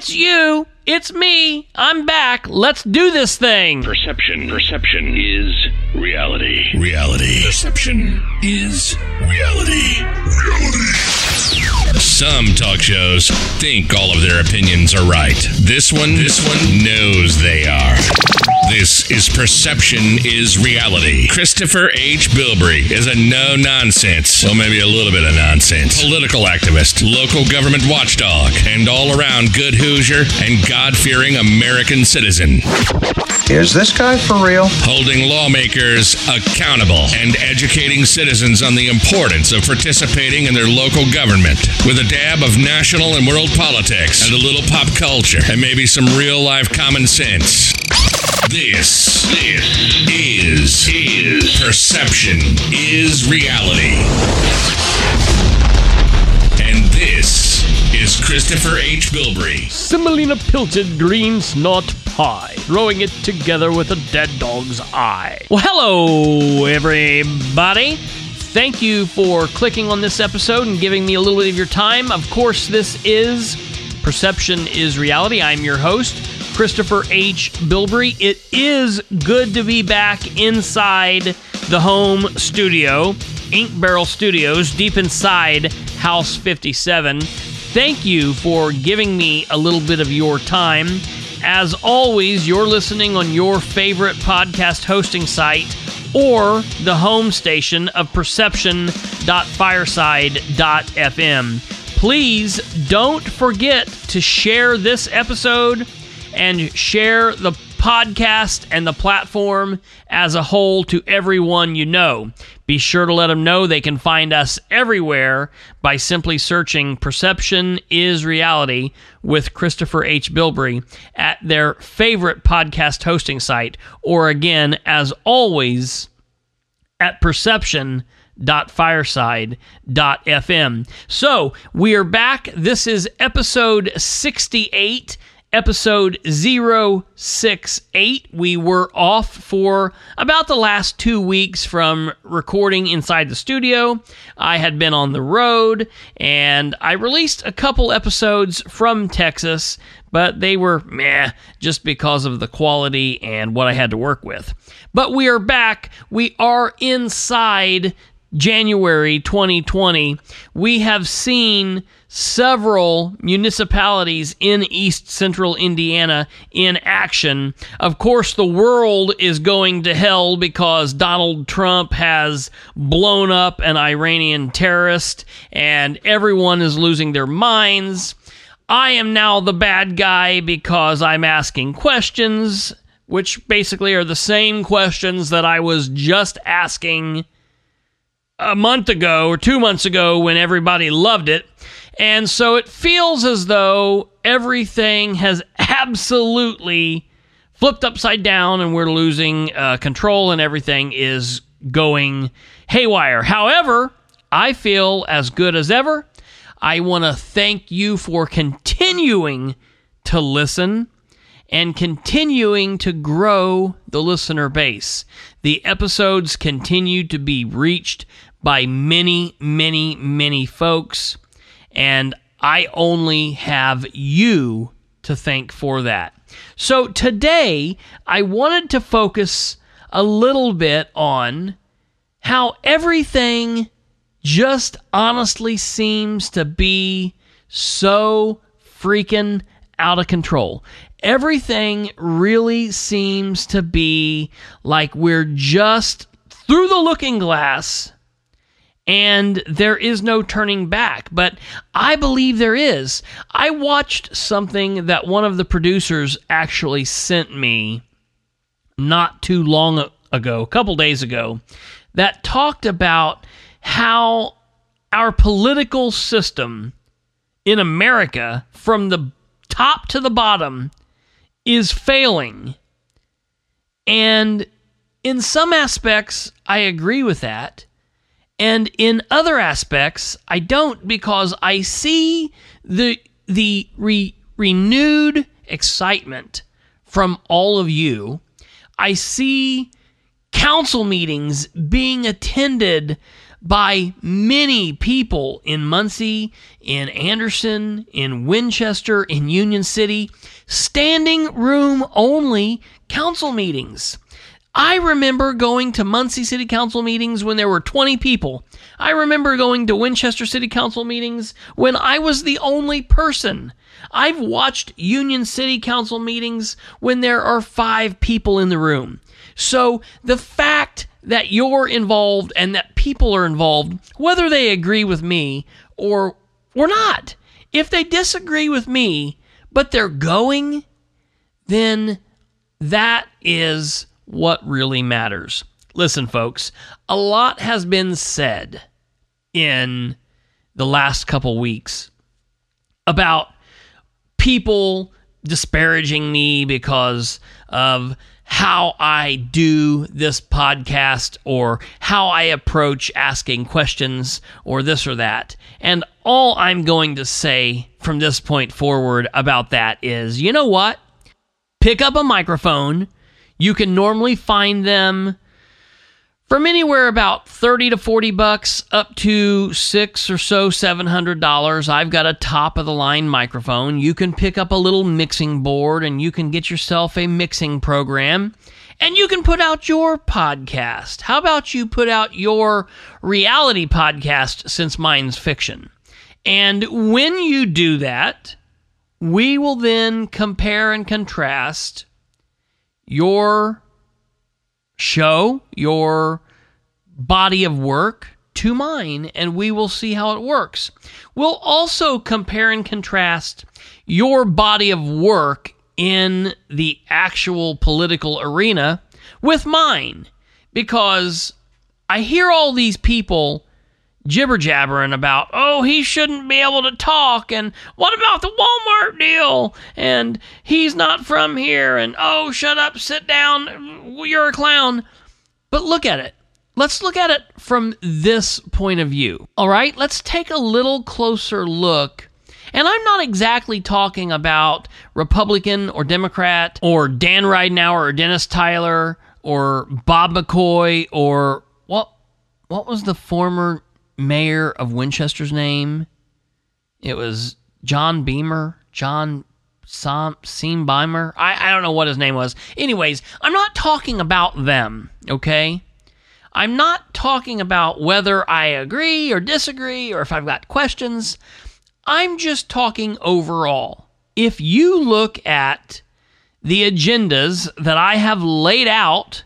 it's you. It's me. I'm back. Let's do this thing. Perception. Perception is reality. Reality. Perception is reality. Reality. Some talk shows think all of their opinions are right. This one, this one knows they are. This is Perception is Reality. Christopher H. Bilbrey is a no nonsense, well, maybe a little bit of nonsense, political activist, local government watchdog, and all around good Hoosier and God fearing American citizen. Is this guy for real? Holding lawmakers accountable and educating citizens on the importance of participating in their local government with a dab of national and world politics and a little pop culture and maybe some real life common sense. This, this is, is Perception is Reality. And this is Christopher H. Bilbrey. Semolina pilted green snot pie, throwing it together with a dead dog's eye. Well, hello, everybody. Thank you for clicking on this episode and giving me a little bit of your time. Of course, this is Perception is Reality. I'm your host, Christopher H. Bilbrey. It is good to be back inside the home studio, Ink Barrel Studios, deep inside House 57. Thank you for giving me a little bit of your time. As always, you're listening on your favorite podcast hosting site or the home station of perception.fireside.fm. Please don't forget to share this episode and share the podcast and the platform as a whole to everyone you know. Be sure to let them know they can find us everywhere by simply searching Perception is Reality with Christopher H. Bilbrey at their favorite podcast hosting site, or again, as always, at Perception perception.fireside.fm. So we are back. This is episode 68 episode 068. We were off for about the last two weeks from recording inside the studio. I had been on the road and I released a couple episodes from Texas, but they were meh just because of the quality and what I had to work with. But we are back. We are inside January 2020. We have seen several municipalities in east central Indiana in action. Of course, the world is going to hell because Donald Trump has blown up an Iranian terrorist and everyone is losing their minds. I am now the bad guy because I'm asking questions, which basically are the same questions that I was just asking a month ago or two months ago when everybody loved it. And so it feels as though everything has absolutely flipped upside down and we're losing uh, control and everything is going haywire. However, I feel as good as ever. I want to thank you for continuing to listen and continuing to grow the listener base. The episodes continue to be reached by many, many, many folks and I only have you to thank for that. So today, I wanted to focus a little bit on how everything just honestly seems to be so freaking out of control. Everything really seems to be like we're just through the looking glass and there is no turning back. But I believe there is. I watched something that one of the producers actually sent me not too long ago, a couple days ago, that talked about how our political system in America, from the top to the bottom, is failing. And in some aspects, I agree with that. And in other aspects, I don't because I see the the re, renewed excitement from all of you. I see council meetings being attended by many people in Muncie, in Anderson, in Winchester, in Union City, standing room only council meetings. I remember going to Muncie City Council meetings when there were 20 people. I remember going to Winchester City Council meetings when I was the only person. I've watched Union City Council meetings when there are five people in the room. So the fact that you're involved and that people are involved, whether they agree with me or or not, if they disagree with me, but they're going, then that is what really matters. Listen, folks, a lot has been said in the last couple weeks about people disparaging me because of how I do this podcast or how I approach asking questions or this or that. And all I'm going to say from this point forward about that is you know what? Pick up a microphone you can normally find them from anywhere about 30 to 40 bucks up to 6 or so 700 dollars. I've got a top of the line microphone. You can pick up a little mixing board and you can get yourself a mixing program. And you can put out your podcast. How about you put out your reality podcast since mine's fiction? And when you do that we will then compare and contrast your show, your body of work to mine, and we will see how it works. We'll also compare and contrast your body of work in the actual political arena with mine because I hear all these people jibber jabbering about, oh, he shouldn't be able to talk, and what about the Walmart deal? And he's not from here, and oh, shut up, sit down, you're a clown. But look at it. Let's look at it from this point of view. All right, let's take a little closer look. And I'm not exactly talking about Republican or Democrat or Dan Ridenour or Dennis Tyler or Bob McCoy or what what was the former mayor of Winchester's name. It was John Beamer, John Som Seenbeimer. I, I don't know what his name was. Anyways, I'm not talking about them, okay? I'm not talking about whether I agree or disagree or if I've got questions. I'm just talking overall. If you look at the agendas that I have laid out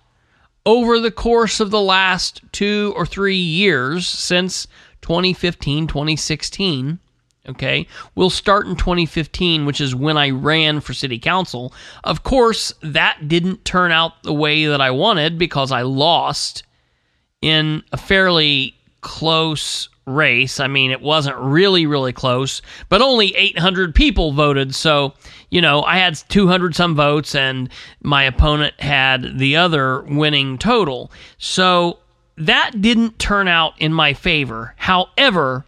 over the course of the last two or three years since 2015, 2016. Okay, we'll start in 2015, which is when I ran for city council. Of course, that didn't turn out the way that I wanted because I lost in a fairly close race. I mean, it wasn't really, really close, but only 800 people voted. So, you know, I had 200 some votes and my opponent had the other winning total. So that didn't turn out in my favor. However,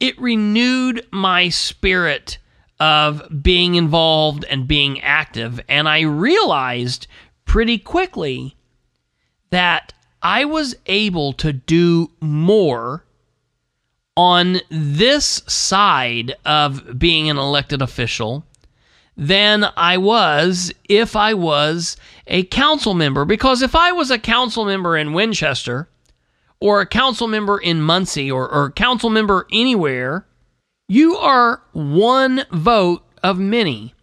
it renewed my spirit of being involved and being active. And I realized pretty quickly that I was able to do more on this side of being an elected official than I was if I was a council member. Because if I was a council member in Winchester or a council member in Muncie or, or a council member anywhere, you are one vote of many.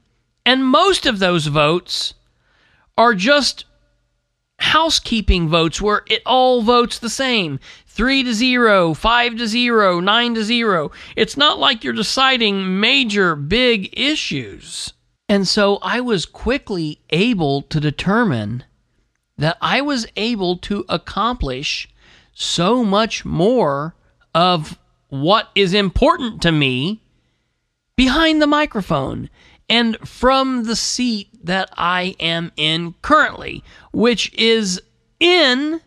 And most of those votes are just housekeeping votes where it all votes the same. 3 to 0, 5 to 0, 9 to 0. It's not like you're deciding major big issues. And so I was quickly able to determine that I was able to accomplish so much more of what is important to me behind the microphone and from the seat that I am in currently, which is in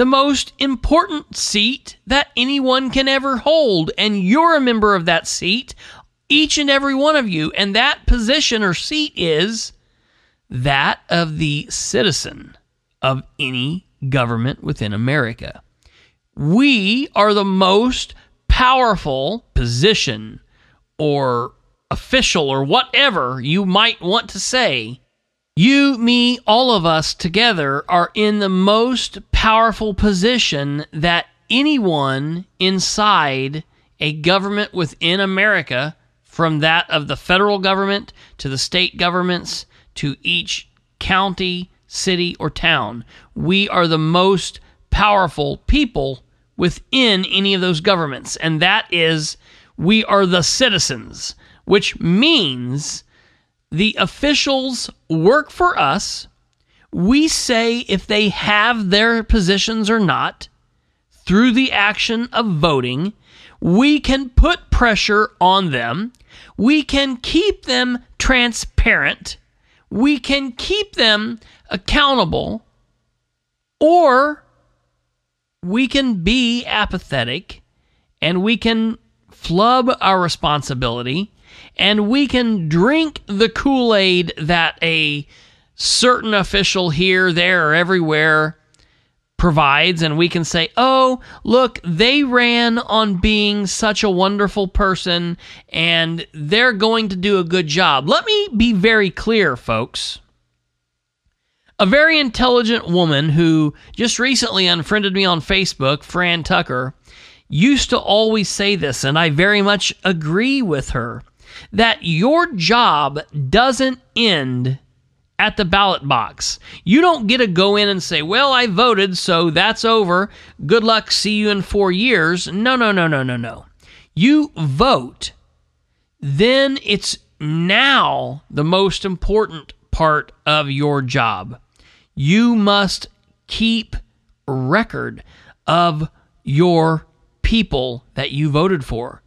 the most important seat that anyone can ever hold. And you're a member of that seat, each and every one of you. And that position or seat is that of the citizen of any government within America. we are the most powerful position or official or whatever you might want to say. You, me, all of us together are in the most powerful position that anyone inside a government within America, from that of the federal government to the state governments to each county, city, or town, we are the most powerful people within any of those governments. And that is, we are the citizens, which means the officials work for us. We say if they have their positions or not through the action of voting. We can put pressure on them. We can keep them transparent. We can keep them accountable. Or we can be apathetic and we can flub our responsibility and we can drink the Kool Aid that a certain official here, there, or everywhere provides, and we can say, oh, look, they ran on being such a wonderful person and they're going to do a good job. Let me be very clear, folks. A very intelligent woman who just recently unfriended me on Facebook, Fran Tucker, used to always say this, and I very much agree with her that your job doesn't end at the ballot box. You don't get to go in and say, Well, I voted, so that's over. Good luck. See you in four years. No, no, no, no, no, no. You vote. Then it's now the most important part of your job. You must keep record of your people that you voted for.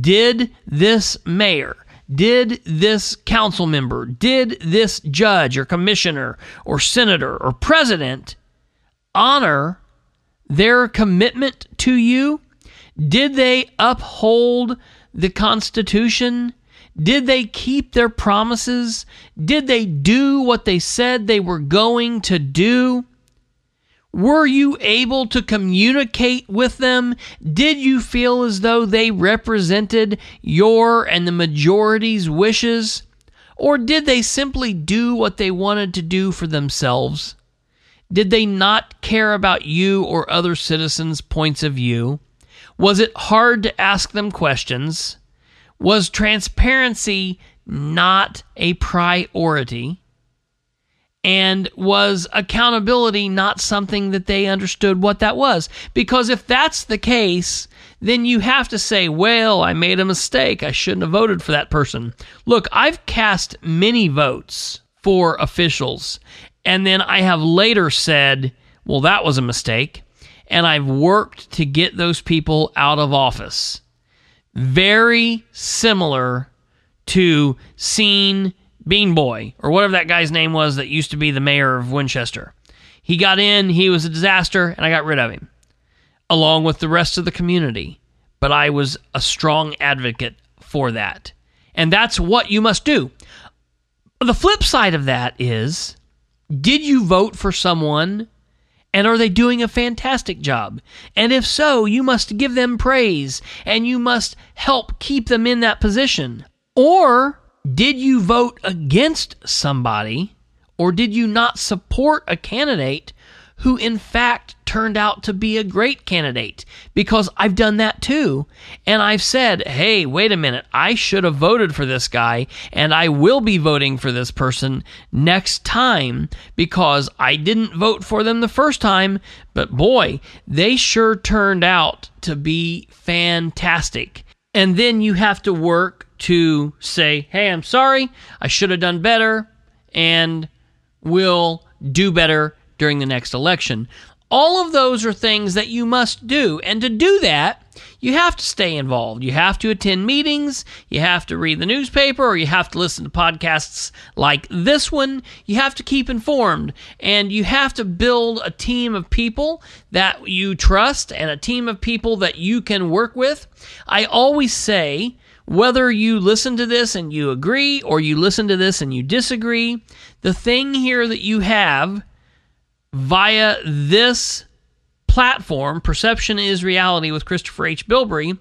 Did this mayor, did this council member, did this judge or commissioner or senator or president honor their commitment to you? Did they uphold the Constitution? Did they keep their promises? Did they do what they said they were going to do? Were you able to communicate with them? Did you feel as though they represented your and the majority's wishes? Or did they simply do what they wanted to do for themselves? Did they not care about you or other citizens' points of view? Was it hard to ask them questions? Was transparency not a priority? And was accountability not something that they understood what that was? Because if that's the case, then you have to say, well, I made a mistake. I shouldn't have voted for that person. Look, I've cast many votes for officials, and then I have later said, well, that was a mistake. And I've worked to get those people out of office. Very similar to seeing Bean Boy, or whatever that guy's name was that used to be the mayor of Winchester. He got in, he was a disaster, and I got rid of him, along with the rest of the community. But I was a strong advocate for that. And that's what you must do. The flip side of that is did you vote for someone and are they doing a fantastic job? And if so, you must give them praise and you must help keep them in that position. Or did you vote against somebody or did you not support a candidate who in fact turned out to be a great candidate? Because I've done that too. And I've said, hey, wait a minute, I should have voted for this guy and I will be voting for this person next time because I didn't vote for them the first time, but boy, they sure turned out to be fantastic. And then you have to work to say, hey, I'm sorry, I should have done better, and will do better during the next election. All of those are things that you must do. And to do that, you have to stay involved. You have to attend meetings, you have to read the newspaper, or you have to listen to podcasts like this one. You have to keep informed, and you have to build a team of people that you trust and a team of people that you can work with. I always say, whether you listen to this and you agree or you listen to this and you disagree, the thing here that you have via this platform, Perception is Reality with Christopher H. Bilbrey,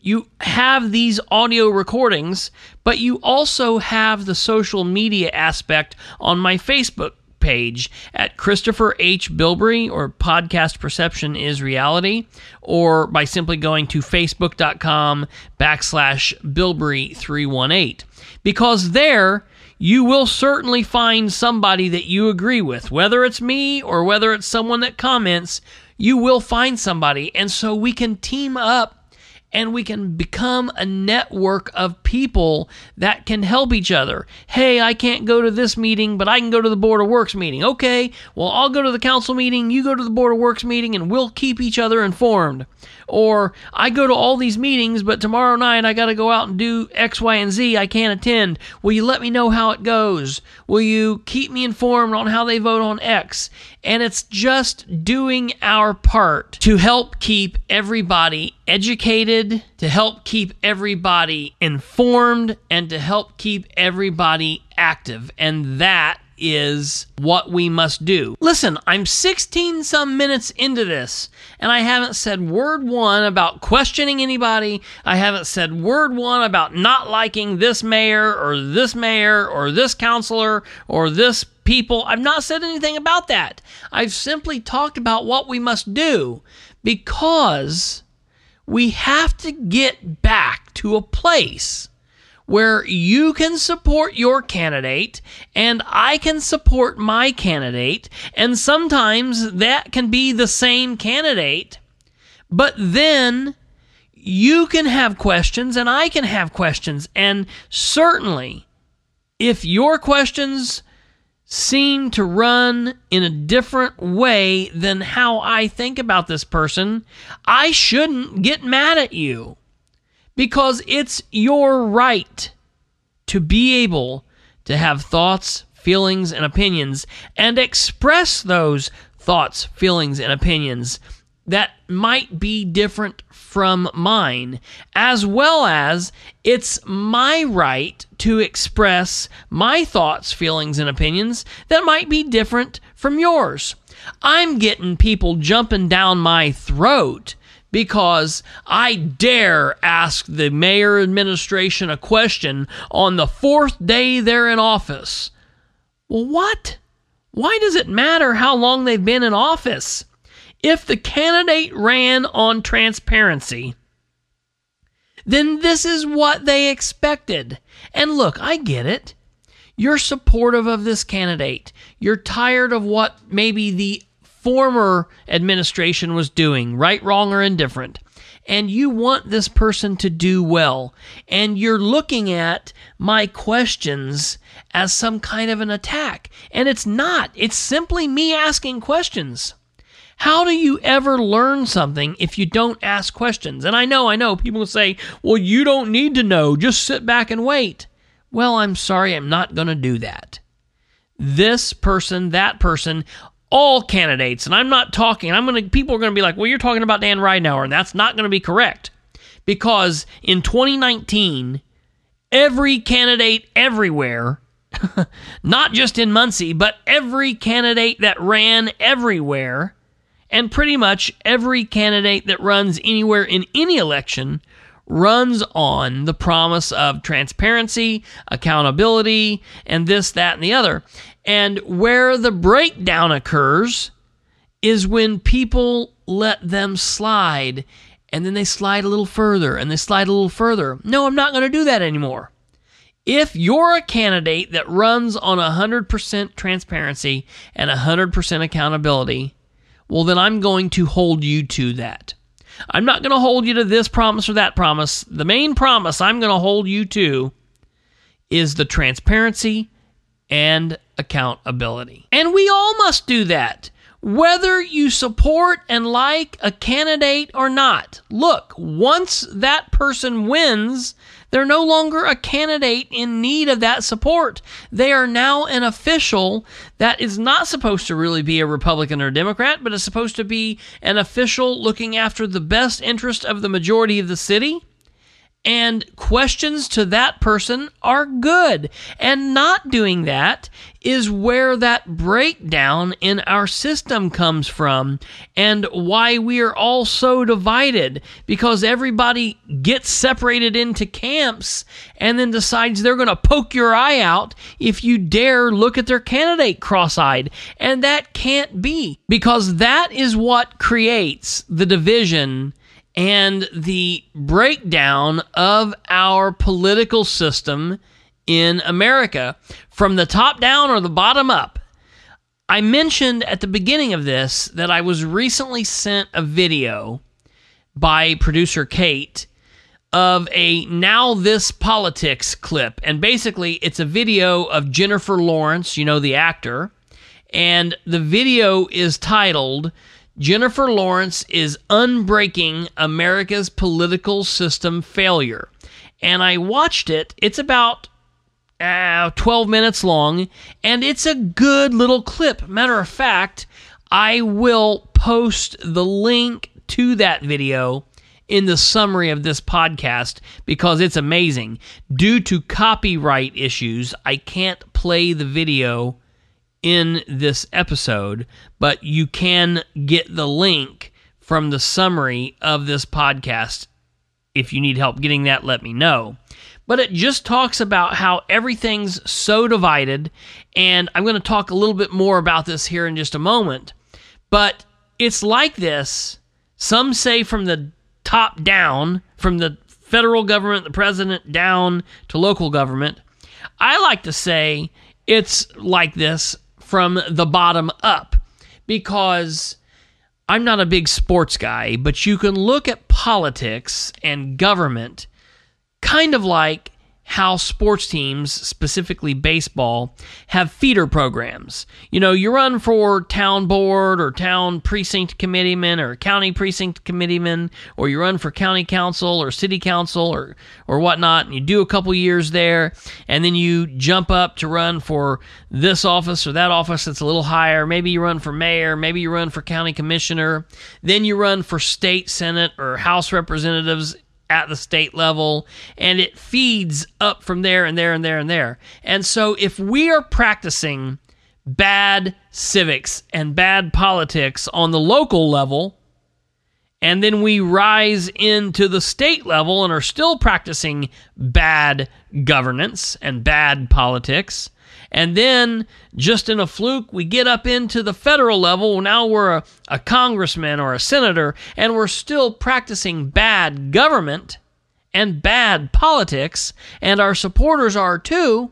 you have these audio recordings, but you also have the social media aspect on my Facebook page at Christopher H. Bilbrey or Podcast Perception is Reality, or by simply going to facebook.com backslash Bilbrey318. Because there, you will certainly find somebody that you agree with. Whether it's me or whether it's someone that comments, you will find somebody. And so we can team up and we can become a network of people that can help each other. Hey, I can't go to this meeting, but I can go to the Board of Works meeting. Okay, well, I'll go to the council meeting, you go to the Board of Works meeting, and we'll keep each other informed. Or I go to all these meetings, but tomorrow night I got to go out and do X, Y, and Z. I can't attend. Will you let me know how it goes? Will you keep me informed on how they vote on X? And it's just doing our part to help keep everybody educated, to help keep everybody informed, and to help keep everybody active. And that is what we must do. Listen, I'm 16 some minutes into this, and I haven't said word one about questioning anybody. I haven't said word one about not liking this mayor or this mayor or this counselor or this people. I've not said anything about that. I've simply talked about what we must do because we have to get back to a place where you can support your candidate and I can support my candidate. And sometimes that can be the same candidate, but then you can have questions and I can have questions. And certainly, if your questions seem to run in a different way than how I think about this person, I shouldn't get mad at you. Because it's your right to be able to have thoughts, feelings, and opinions and express those thoughts, feelings, and opinions that might be different from mine, as well as it's my right to express my thoughts, feelings, and opinions that might be different from yours. I'm getting people jumping down my throat because I dare ask the mayor administration a question on the fourth day they're in office. Well, what? Why does it matter how long they've been in office? If the candidate ran on transparency, then this is what they expected. And look, I get it. You're supportive of this candidate. You're tired of what maybe the former administration was doing, right, wrong, or indifferent. And you want this person to do well. And you're looking at my questions as some kind of an attack. And it's not, it's simply me asking questions. How do you ever learn something if you don't ask questions? And I know, I know, people say, well, you don't need to know, just sit back and wait. Well, I'm sorry, I'm not going to do that. This person, that person, all candidates, and I'm not talking, I'm going to, people are going to be like, well, you're talking about Dan Ridenour, and that's not going to be correct. Because in 2019, every candidate everywhere, not just in Muncie, but every candidate that ran everywhere, and pretty much every candidate that runs anywhere in any election runs on the promise of transparency, accountability, and this, that, and the other. And where the breakdown occurs is when people let them slide and then they slide a little further and they slide a little further. No, I'm not going to do that anymore. If you're a candidate that runs on 100% transparency and 100% accountability, well, then I'm going to hold you to that. I'm not going to hold you to this promise or that promise. The main promise I'm going to hold you to is the transparency and accountability. And we all must do that, whether you support and like a candidate or not. Look, once that person wins, they're no longer a candidate in need of that support. They are now an official that is not supposed to really be a Republican or Democrat, but is supposed to be an official looking after the best interest of the majority of the city. And questions to that person are good. And not doing that is where that breakdown in our system comes from and why we are all so divided because everybody gets separated into camps and then decides they're going to poke your eye out if you dare look at their candidate cross eyed. And that can't be because that is what creates the division and the breakdown of our political system in America from the top down or the bottom up. I mentioned at the beginning of this that I was recently sent a video by producer Kate of a NowThis Politics clip. And basically, it's a video of Jennifer Lawrence, you know, the actor. And the video is titled Jennifer Lawrence is unbreaking America's political system failure. And I watched it. It's about uh, 12 minutes long, and it's a good little clip. Matter of fact, I will post the link to that video in the summary of this podcast because it's amazing. Due to copyright issues, I can't play the video in this episode, but you can get the link from the summary of this podcast. If you need help getting that, let me know. But it just talks about how everything's so divided, and I'm going to talk a little bit more about this here in just a moment. But it's like this. Some say from the top down, from the federal government, the president, down to local government. I like to say it's like this from the bottom up because I'm not a big sports guy, but you can look at politics and government kind of like how sports teams, specifically baseball, have feeder programs. You know, you run for town board or town precinct committeeman or county precinct committeeman, or you run for county council or city council or, or whatnot, and you do a couple years there, and then you jump up to run for this office or that office that's a little higher. Maybe you run for mayor, maybe you run for county commissioner, then you run for state senate or house representatives at the state level and it feeds up from there and there and there and there. And so if we are practicing bad civics and bad politics on the local level, and then we rise into the state level and are still practicing bad governance and bad politics, and then, just in a fluke, we get up into the federal level. Now we're a, a congressman or a senator, and we're still practicing bad government and bad politics, and our supporters are too.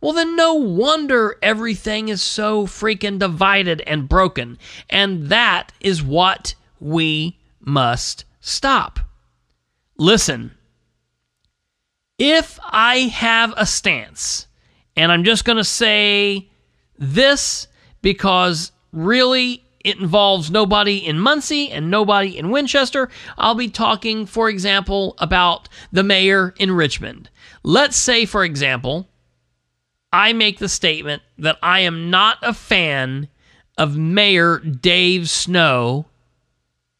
Well, then no wonder everything is so freaking divided and broken. And that is what we must stop. Listen, if I have a stance and I'm just going to say this because really it involves nobody in Muncie and nobody in Winchester. I'll be talking, for example, about the mayor in Richmond. Let's say, for example, I make the statement that I am not a fan of Mayor Dave Snow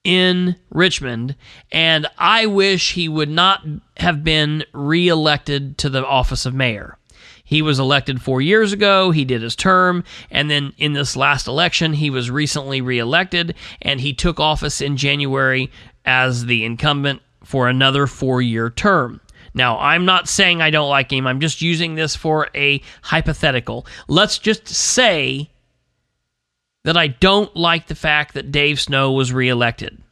in Richmond, and I wish he would not have been reelected to the office of mayor. He was elected four years ago. He did his term. And then in this last election, he was recently reelected and he took office in January as the incumbent for another four year term. Now, I'm not saying I don't like him. I'm just using this for a hypothetical. Let's just say that I don't like the fact that Dave Snow was reelected.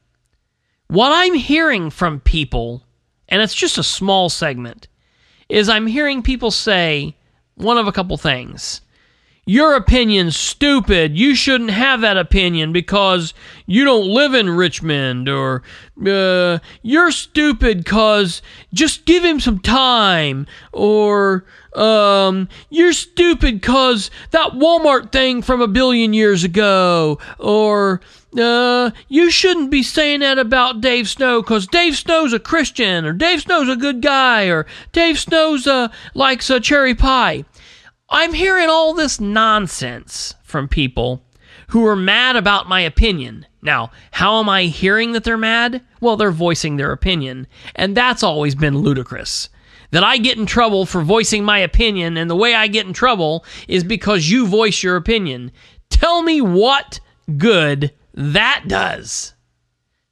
What I'm hearing from people, and it's just a small segment, is I'm hearing people say, one of a couple things. Your opinion's stupid. You shouldn't have that opinion because you don't live in Richmond, or uh, you're stupid because just give him some time, or um, you're stupid because that Walmart thing from a billion years ago, or uh, you shouldn't be saying that about Dave Snow because Dave Snow's a Christian, or Dave Snow's a good guy, or Dave Snow's uh, likes a cherry pie. I'm hearing all this nonsense from people who are mad about my opinion. Now, how am I hearing that they're mad? Well, they're voicing their opinion, and that's always been ludicrous. That I get in trouble for voicing my opinion, and the way I get in trouble is because you voice your opinion. Tell me what good that does.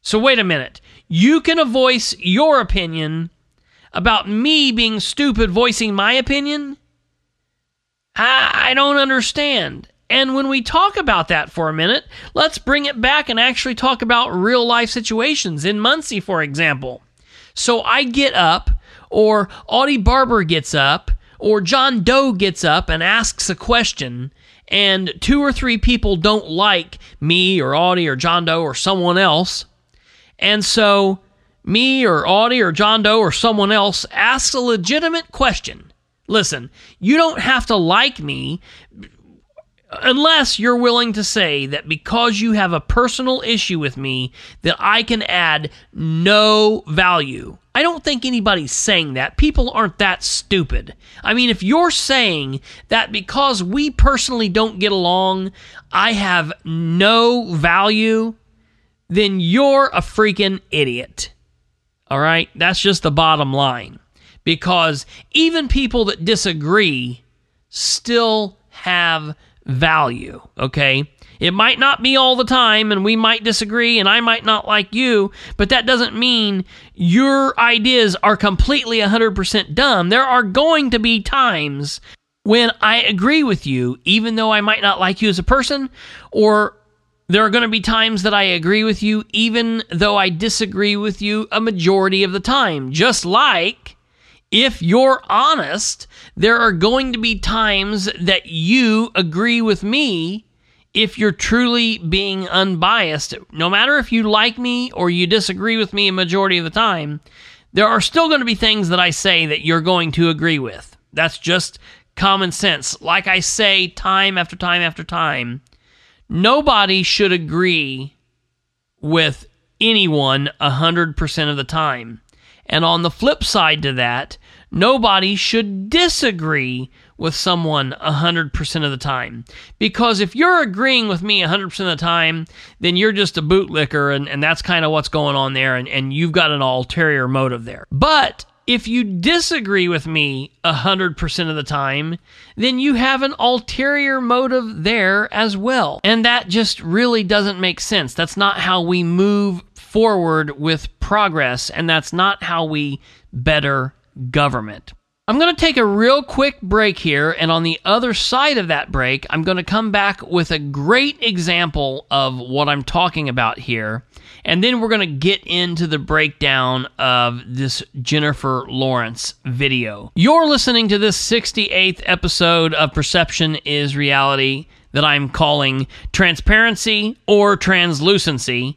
So, wait a minute. You can voice your opinion about me being stupid voicing my opinion? I, I don't understand. And when we talk about that for a minute, let's bring it back and actually talk about real life situations. In Muncie, for example. So I get up, or Audie Barber gets up, or John Doe gets up and asks a question, and two or three people don't like me or Audie or John Doe or someone else. And so me or Audie or John Doe or someone else asks a legitimate question. Listen, you don't have to like me unless you're willing to say that because you have a personal issue with me that I can add no value. I don't think anybody's saying that. People aren't that stupid. I mean, if you're saying that because we personally don't get along, I have no value, then you're a freaking idiot. All right? That's just the bottom line. Because even people that disagree still have value, okay? It might not be all the time, and we might disagree, and I might not like you, but that doesn't mean your ideas are completely 100% dumb. There are going to be times when I agree with you, even though I might not like you as a person, or there are going to be times that I agree with you, even though I disagree with you a majority of the time. Just like if you're honest, there are going to be times that you agree with me if you're truly being unbiased. No matter if you like me or you disagree with me a majority of the time, there are still going to be things that I say that you're going to agree with. That's just common sense. Like I say time after time after time, nobody should agree with anyone 100% of the time. And on the flip side to that, nobody should disagree with someone 100% of the time. Because if you're agreeing with me 100% of the time, then you're just a bootlicker, and, and that's kind of what's going on there, and, and you've got an ulterior motive there. But if you disagree with me 100% of the time, then you have an ulterior motive there as well. And that just really doesn't make sense. That's not how we move forward with progress, and that's not how we better government. I'm going to take a real quick break here, and on the other side of that break, I'm going to come back with a great example of what I'm talking about here. And then we're going to get into the breakdown of this Jennifer Lawrence video. You're listening to this 68th episode of Perception is Reality that I'm calling Transparency or Translucency.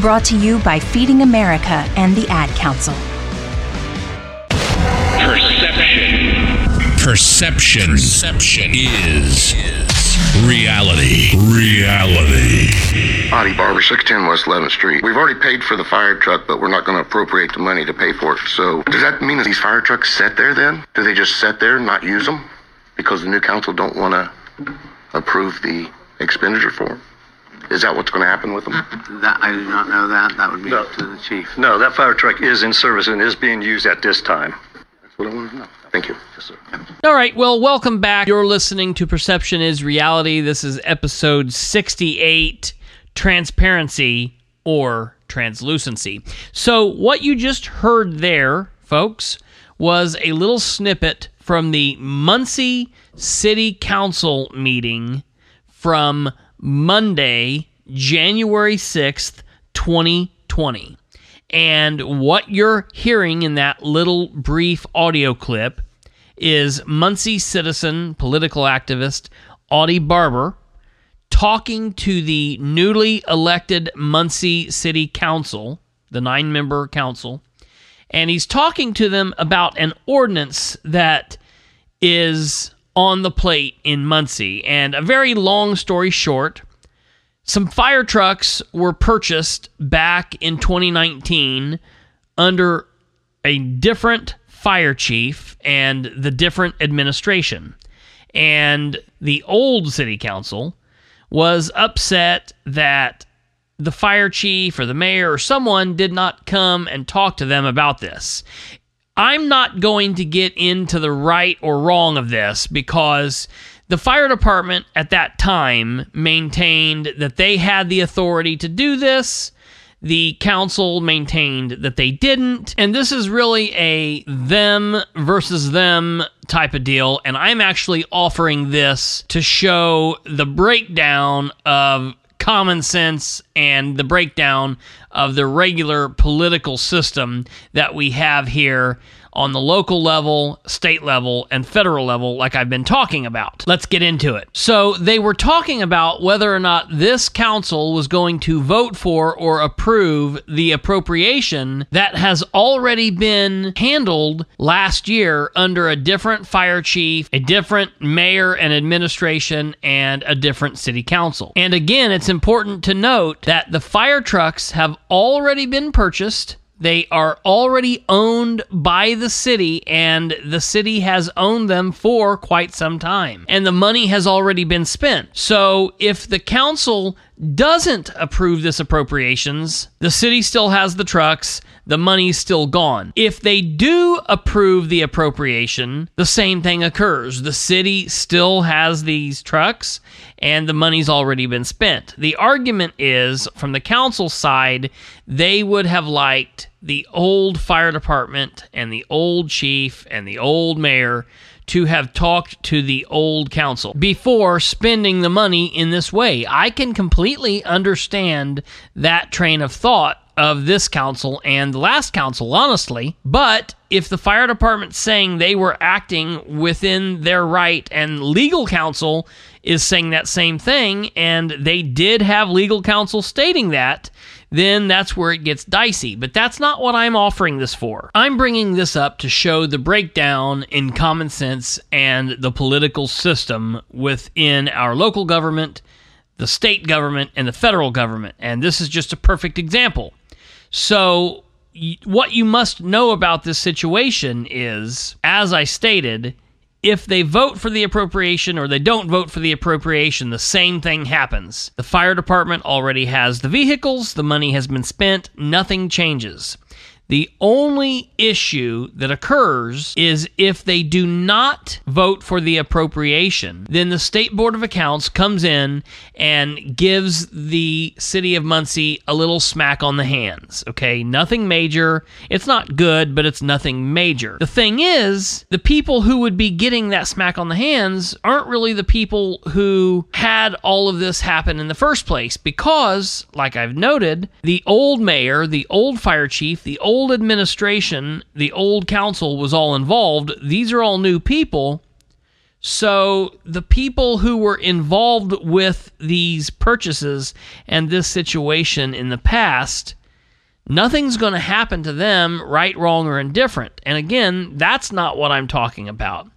Brought to you by Feeding America and the Ad Council. Perception. Perception. Perception is reality. Reality. Audie Barber, 610 West 11th Street. We've already paid for the fire truck, but we're not going to appropriate the money to pay for it. So, does that mean that these fire trucks sit there then? Do they just sit there and not use them? Because the new council don't want to approve the expenditure for them? Is that what's going to happen with them? Uh, that, I do not know that. That would be No. up to the chief. No, that fire truck is in service and is being used at this time. That's what I want to know. Thank you. Yes, sir. All right, well, welcome back. You're listening to Perception is Reality. This is episode 68 Transparency or Translucency. So, what you just heard there, folks, was a little snippet from the Muncie City Council meeting from Monday, January 6th, 2020. And what you're hearing in that little brief audio clip is Muncie citizen, political activist Audie Barber talking to the newly elected Muncie City Council, the nine member council, and he's talking to them about an ordinance that is on the plate in Muncie. And a very long story short, some fire trucks were purchased back in 2019 under a different fire chief and the different administration. And the old city council was upset that the fire chief or the mayor or someone did not come and talk to them about this. I'm not going to get into the right or wrong of this because the fire department at that time maintained that they had the authority to do this. The council maintained that they didn't. And this is really a them versus them type of deal. And I'm actually offering this to show the breakdown of common sense and the breakdown of the regular political system that we have here on the local level, state level, and federal level, like I've been talking about. Let's get into it. So, they were talking about whether or not this council was going to vote for or approve the appropriation that has already been handled last year under a different fire chief, a different mayor and administration, and a different city council. And again, it's important to note that the fire trucks have already been purchased they are already owned by the city, and the city has owned them for quite some time. And the money has already been spent. So if the council doesn't approve this appropriations, the city still has the trucks, the money's still gone. If they do approve the appropriation, the same thing occurs. The city still has these trucks and the money's already been spent. The argument is from the council side, they would have liked the old fire department and the old chief and the old mayor to have talked to the old council before spending the money in this way. I can completely understand that train of thought of this council and the last council, honestly. But if the fire department's saying they were acting within their right and legal counsel is saying that same thing and they did have legal counsel stating that, then that's where it gets dicey. But that's not what I'm offering this for. I'm bringing this up to show the breakdown in common sense and the political system within our local government, the state government, and the federal government. And this is just a perfect example. So, what you must know about this situation is, as I stated, if they vote for the appropriation or they don't vote for the appropriation, the same thing happens. The fire department already has the vehicles, the money has been spent, nothing changes. The only issue that occurs is if they do not vote for the appropriation, then the State Board of Accounts comes in and gives the city of Muncie a little smack on the hands. Okay, nothing major. It's not good, but it's nothing major. The thing is, the people who would be getting that smack on the hands aren't really the people who had all of this happen in the first place because, like I've noted, the old mayor, the old fire chief, the old old administration, the old council was all involved. These are all new people. So the people who were involved with these purchases and this situation in the past, nothing's going to happen to them, right, wrong, or indifferent. And again, that's not what I'm talking about.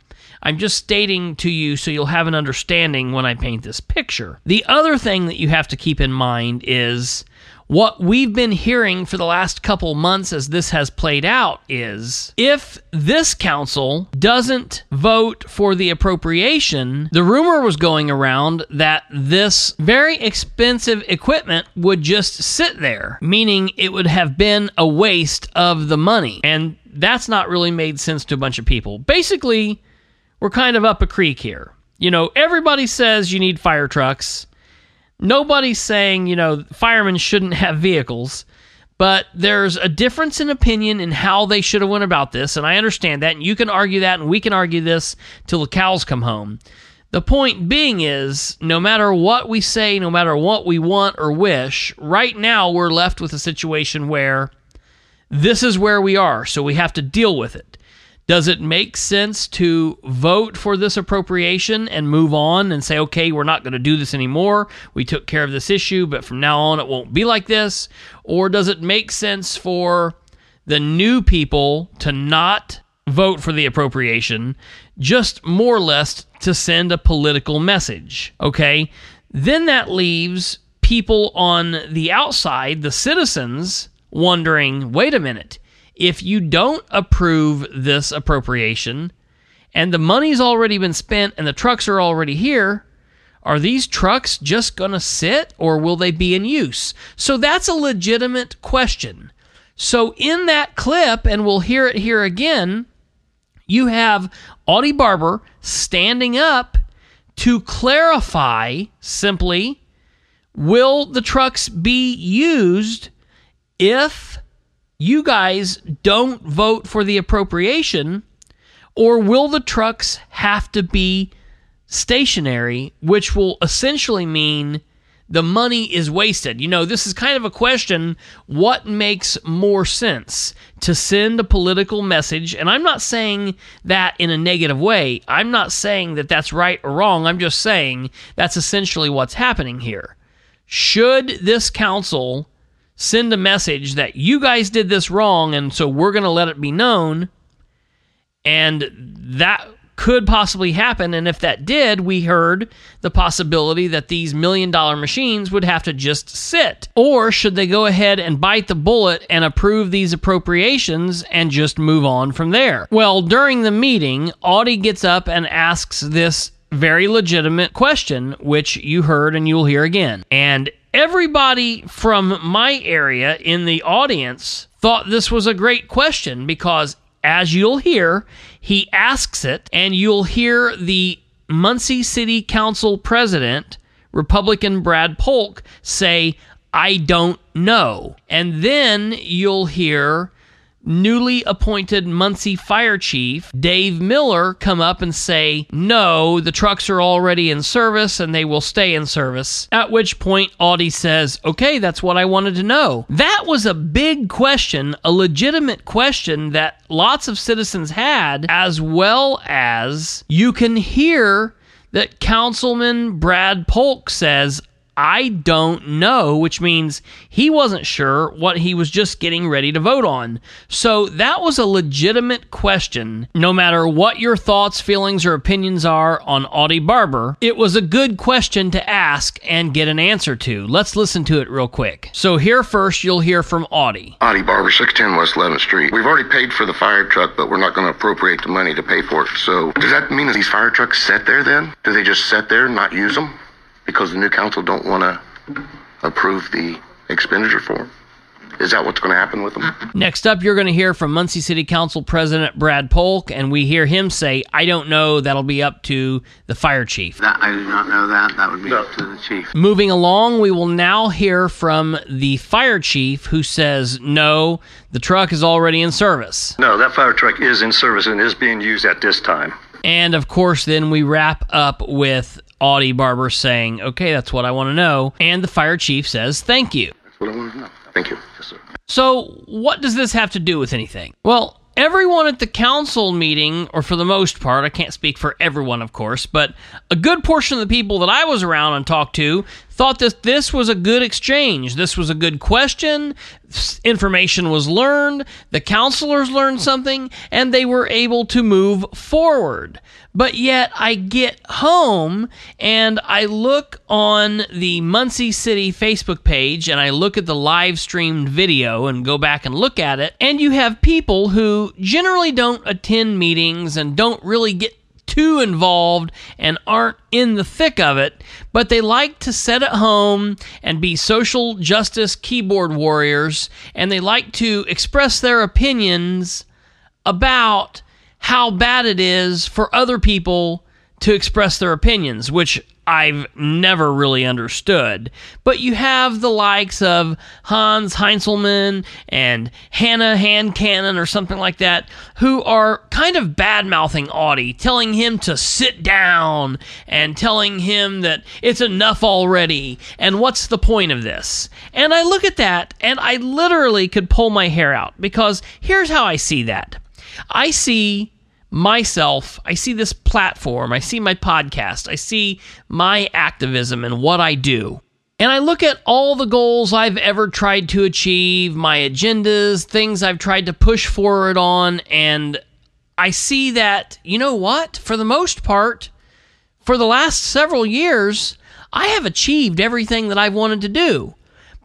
I'm just stating to you so you'll have an understanding when I paint this picture. The other thing that you have to keep in mind is what we've been hearing for the last couple months as this has played out is if this council doesn't vote for the appropriation, the rumor was going around that this very expensive equipment would just sit there, meaning it would have been a waste of the money. And that's not really made sense to a bunch of people. Basically, we're kind of up a creek here. You know, everybody says you need fire trucks nobody's saying, you know, firemen shouldn't have vehicles, but there's a difference in opinion in how they should have went about this, and I understand that, and you can argue that, and we can argue this till the cows come home. The point being is, no matter what we say, no matter what we want or wish, right now we're left with a situation where this is where we are, so we have to deal with it. Does it make sense to vote for this appropriation and move on and say, okay, we're not going to do this anymore? We took care of this issue, but from now on it won't be like this? Or does it make sense for the new people to not vote for the appropriation, just more or less to send a political message? Okay. Then that leaves people on the outside, the citizens, wondering wait a minute if you don't approve this appropriation and the money's already been spent and the trucks are already here, are these trucks just going to sit or will they be in use? So that's a legitimate question. So in that clip, and we'll hear it here again, you have Audie Barber standing up to clarify simply will the trucks be used if you guys don't vote for the appropriation, or will the trucks have to be stationary, which will essentially mean the money is wasted? You know, this is kind of a question what makes more sense to send a political message? And I'm not saying that in a negative way. I'm not saying that that's right or wrong. I'm just saying that's essentially what's happening here. Should this council send a message that you guys did this wrong and so we're going to let it be known. And that could possibly happen and if that did we heard the possibility that these million dollar machines would have to just sit. Or should they go ahead and bite the bullet and approve these appropriations and just move on from there? Well during the meeting audie gets up and asks this very legitimate question which you heard and you'll hear again. And everybody from my area in the audience thought this was a great question because, as you'll hear, he asks it, and you'll hear the Muncie City Council president, Republican Brad Polk, say, I don't know. And then you'll hear newly appointed Muncie Fire Chief Dave Miller come up and say, No, the trucks are already in service and they will stay in service. At which point, Audie says, Okay, that's what I wanted to know. That was a big question, a legitimate question that lots of citizens had, as well as you can hear that Councilman Brad Polk says, I don't know, which means he wasn't sure what he was just getting ready to vote on. So that was a legitimate question. No matter what your thoughts, feelings, or opinions are on Audie Barber, it was a good question to ask and get an answer to. Let's listen to it real quick. So here first, you'll hear from Audie. Audie Barber, 610 West 11th Street. We've already paid for the fire truck, but we're not going to appropriate the money to pay for it. So does that mean that these fire trucks sit there then? Do they just sit there and not use them? Because the new council don't want to approve the expenditure for them? Is that what's going to happen with them? Next up, you're going to hear from Muncie City Council President Brad Polk, and we hear him say, I don't know, that'll be up to the fire chief. That, I do not know that. That would be no. up to the chief. Moving along, we will now hear from the fire chief who says, No, the truck is already in service. No, that fire truck is in service and is being used at this time. And of course, then we wrap up with Audie Barber saying, okay, that's what I want to know. And the fire chief says, thank you. That's what I want to know. Thank you. Yes, sir. So, what does this have to do with anything? Well, everyone at the council meeting, or for the most part, I can't speak for everyone, of course, but a good portion of the people that I was around and talked to thought that this was a good exchange. This was a good question. Information was learned. The counselors learned something, and they were able to move forward. But yet, I get home and I look on the Muncie City Facebook page and I look at the live streamed video and go back and look at it. And you have people who generally don't attend meetings and don't really get too involved and aren't in the thick of it, but they like to sit at home and be social justice keyboard warriors, and they like to express their opinions about how bad it is for other people to express their opinions, which I've never really understood. But you have the likes of Hans Heinzelman and Hannah Handcannon or something like that, who are kind of bad mouthing Audie, telling him to sit down and telling him that it's enough already and what's the point of this. And I look at that and I literally could pull my hair out because here's how I see that I see myself, I see this platform, I see my podcast, I see my activism and what I do. And I look at all the goals I've ever tried to achieve, my agendas, things I've tried to push forward on, and I see that, you know what? For the most part, for the last several years, I have achieved everything that I've wanted to do.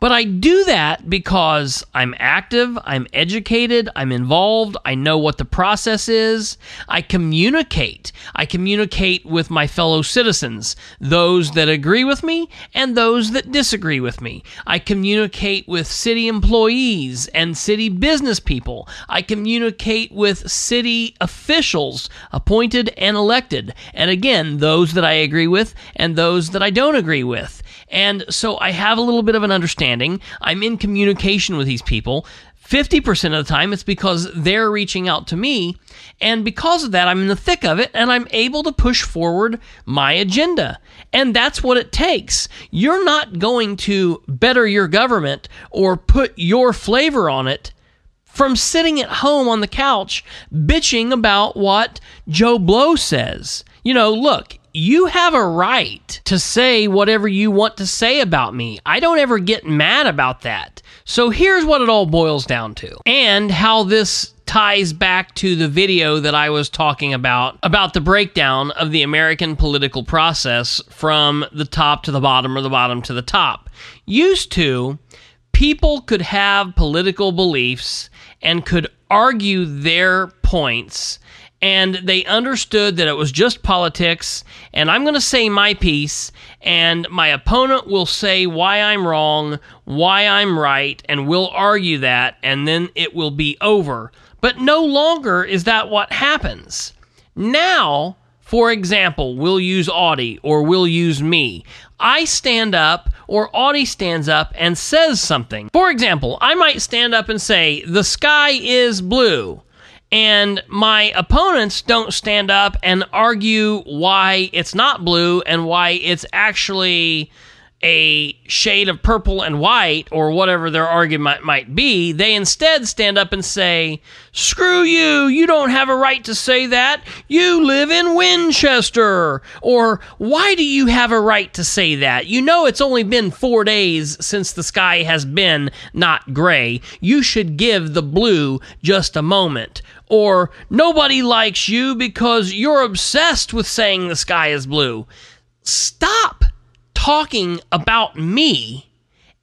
But I do that because I'm active, I'm educated, I'm involved, I know what the process is, I communicate. I communicate with my fellow citizens, those that agree with me and those that disagree with me. I communicate with city employees and city business people. I communicate with city officials, appointed and elected. And again, those that I agree with and those that I don't agree with. And so I have a little bit of an understanding. I'm in communication with these people. 50% of the time, it's because they're reaching out to me. And because of that, I'm in the thick of it and I'm able to push forward my agenda. And that's what it takes. You're not going to better your government or put your flavor on it from sitting at home on the couch bitching about what Joe Blow says. You know, look, you have a right to say whatever you want to say about me. I don't ever get mad about that. So here's what it all boils down to, and how this ties back to the video that I was talking about about the breakdown of the American political process from the top to the bottom or the bottom to the top. Used to, people could have political beliefs and could argue their points and they understood that it was just politics and I'm going to say my piece and my opponent will say why I'm wrong, why I'm right and we'll argue that and then it will be over. But no longer is that what happens. Now, for example, we'll use Audie or we'll use me. I stand up or Audie stands up and says something. For example, I might stand up and say, The sky is blue and my opponents don't stand up and argue why it's not blue and why it's actually a shade of purple and white or whatever their argument might be. They instead stand up and say, Screw you, you don't have a right to say that. You live in Winchester. Or, Why do you have a right to say that? You know it's only been four days since the sky has been not gray. You should give the blue just a moment or nobody likes you because you're obsessed with saying the sky is blue. Stop talking about me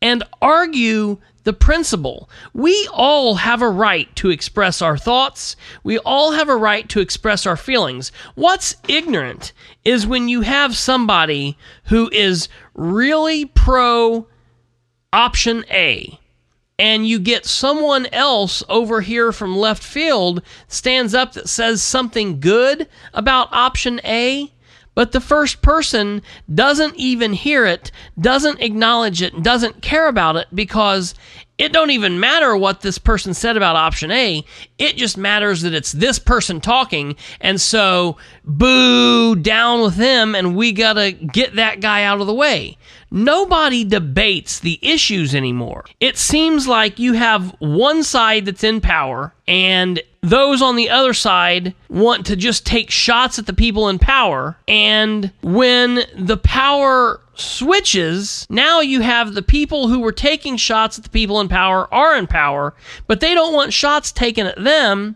and argue the principle. We all have a right to express our thoughts. We all have a right to express our feelings. What's ignorant is when you have somebody who is really pro option A and you get someone else over here from left field stands up that says something good about option A, but the first person doesn't even hear it, doesn't acknowledge it, doesn't care about it because it don't even matter what this person said about option A. It just matters that it's this person talking. And so, boo, down with them, and we got to get that guy out of the way. Nobody debates the issues anymore. It seems like you have one side that's in power, and those on the other side want to just take shots at the people in power. And when the power switches, now you have the people who were taking shots at the people in power are in power, but they don't want shots taken at them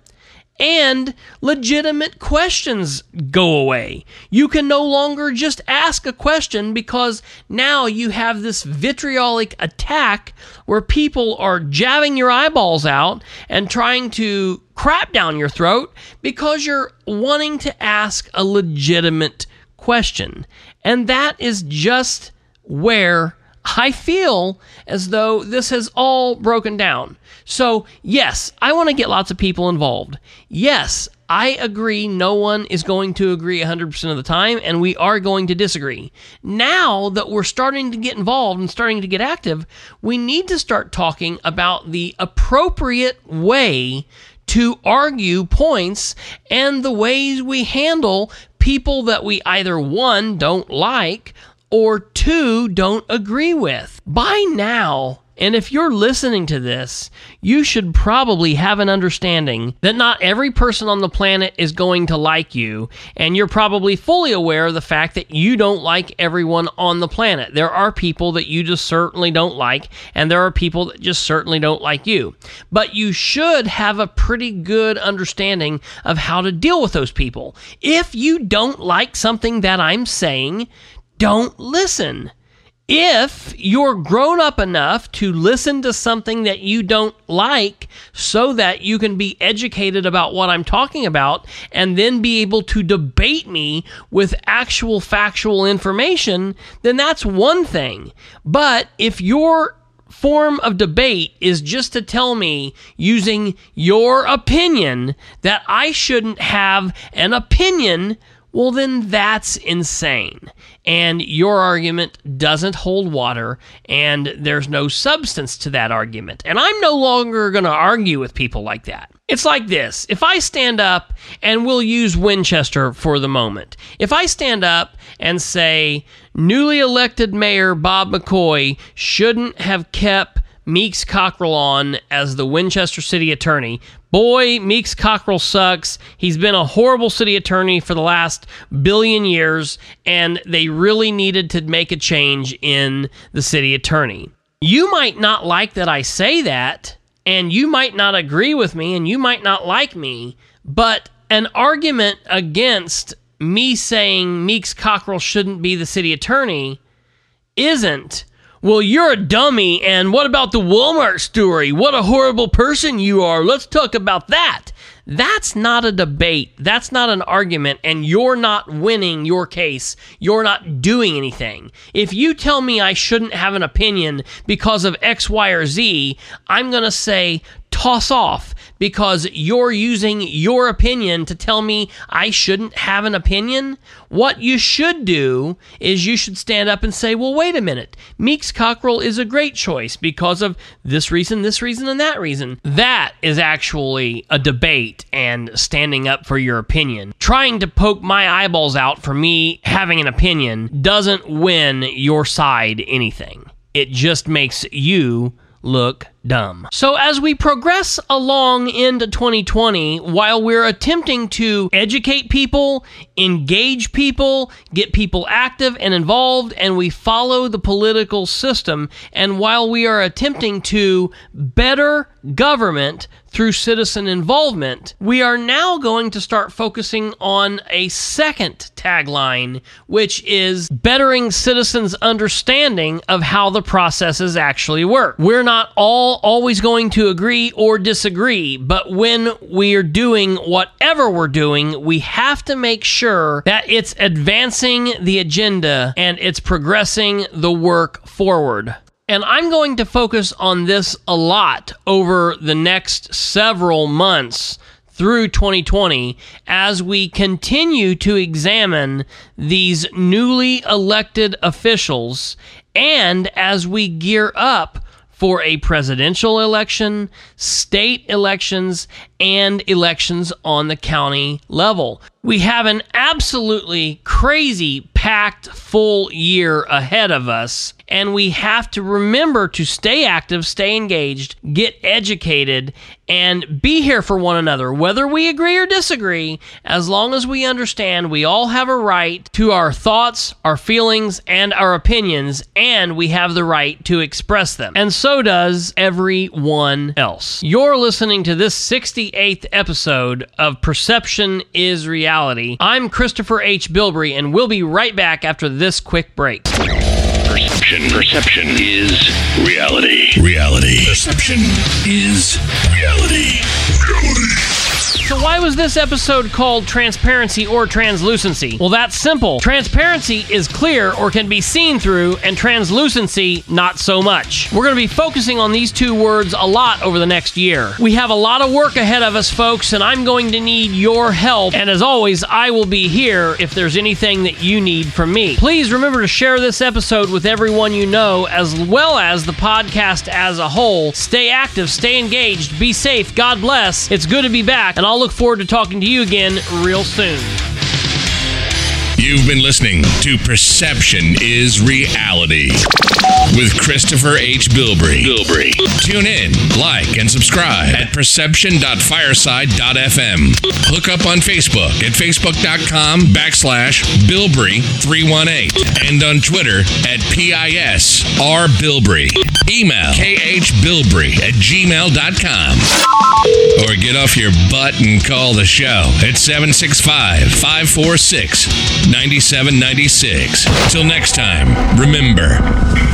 and legitimate questions go away. You can no longer just ask a question because now you have this vitriolic attack where people are jabbing your eyeballs out and trying to crap down your throat because you're wanting to ask a legitimate question. And that is just where I feel as though this has all broken down. So, yes, I want to get lots of people involved. Yes, I agree no one is going to agree 100% of the time, and we are going to disagree. Now that we're starting to get involved and starting to get active, we need to start talking about the appropriate way to argue points and the ways we handle people that we either one don't like or two don't agree with. By now, And if you're listening to this, you should probably have an understanding that not every person on the planet is going to like you, and you're probably fully aware of the fact that you don't like everyone on the planet. There are people that you just certainly don't like, and there are people that just certainly don't like you. But you should have a pretty good understanding of how to deal with those people. If you don't like something that I'm saying, don't listen if you're grown up enough to listen to something that you don't like so that you can be educated about what I'm talking about and then be able to debate me with actual factual information, then that's one thing. But if your form of debate is just to tell me using your opinion that I shouldn't have an opinion, well, then that's insane and your argument doesn't hold water and there's no substance to that argument. And I'm no longer going to argue with people like that. It's like this if I stand up, and we'll use Winchester for the moment. If I stand up and say, newly elected mayor Bob McCoy shouldn't have kept Meeks Cockrell on as the Winchester city attorney. Boy, Meeks Cockrell sucks. He's been a horrible city attorney for the last billion years, and they really needed to make a change in the city attorney. You might not like that I say that, and you might not agree with me, and you might not like me, but an argument against me saying Meeks Cockrell shouldn't be the city attorney isn't well, you're a dummy, and what about the Walmart story? What a horrible person you are. Let's talk about that. That's not a debate. That's not an argument, and you're not winning your case. You're not doing anything. If you tell me I shouldn't have an opinion because of X, Y, or Z, I'm going to say, toss off because you're using your opinion to tell me I shouldn't have an opinion. What you should do is you should stand up and say, well, wait a minute. Meeks Cockrell is a great choice because of this reason, this reason, and that reason. That is actually a debate and standing up for your opinion. Trying to poke my eyeballs out for me having an opinion doesn't win your side anything. It just makes you look dumb. So, as we progress along into 2020, while we're attempting to educate people, engage people, get people active and involved, and we follow the political system, and while we are attempting to better government through citizen involvement, we are now going to start focusing on a second tagline, which is bettering citizens' understanding of how the processes actually work. We're not all always going to agree or disagree, but when we're doing whatever we're doing, we have to make sure that it's advancing the agenda and it's progressing the work forward. And I'm going to focus on this a lot over the next several months through 2020 as we continue to examine these newly elected officials and as we gear up for a presidential election, state elections, and elections on the county level. We have an absolutely crazy packed full year ahead of us, and we have to remember to stay active, stay engaged, get educated, and be here for one another, whether we agree or disagree, as long as we understand we all have a right to our thoughts, our feelings, and our opinions, and we have the right to express them. And so does everyone else. You're listening to this 68th episode of Perception is Reality. I'm Christopher H. Bilbrey, and we'll be right back after this quick break. Perception. Perception is reality. Reality. Perception is reality. Reality. So, why was this episode called Transparency or Translucency? Well, that's simple. Transparency is clear or can be seen through, and translucency, not so much. We're going to be focusing on these two words a lot over the next year. We have a lot of work ahead of us, folks, and I'm going to need your help. And as always, I will be here if there's anything that you need from me. Please remember to share this episode with everyone you know, as well as the podcast as a whole. Stay active, stay engaged, be safe, God bless. It's good to be back, and I'll look forward to talking to you again real soon. You've been listening to Perception is Reality. with Christopher H. Bilbrey. Bilbrey. Tune in, like, and subscribe at perception.fireside.fm. Hook up on Facebook at facebook.com backslash Bilbrey318 and on Twitter at PISR Bilbrey. Email khbilbrey at gmail.com. Or get off your butt and call the show at 765 546 9796. Till next time, remember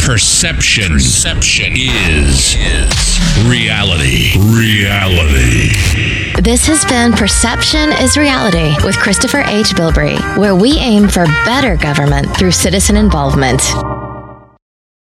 perception, perception is, is reality. Reality. This has been Perception is Reality with Christopher H. Bilbrey, where we aim for better government through citizen involvement.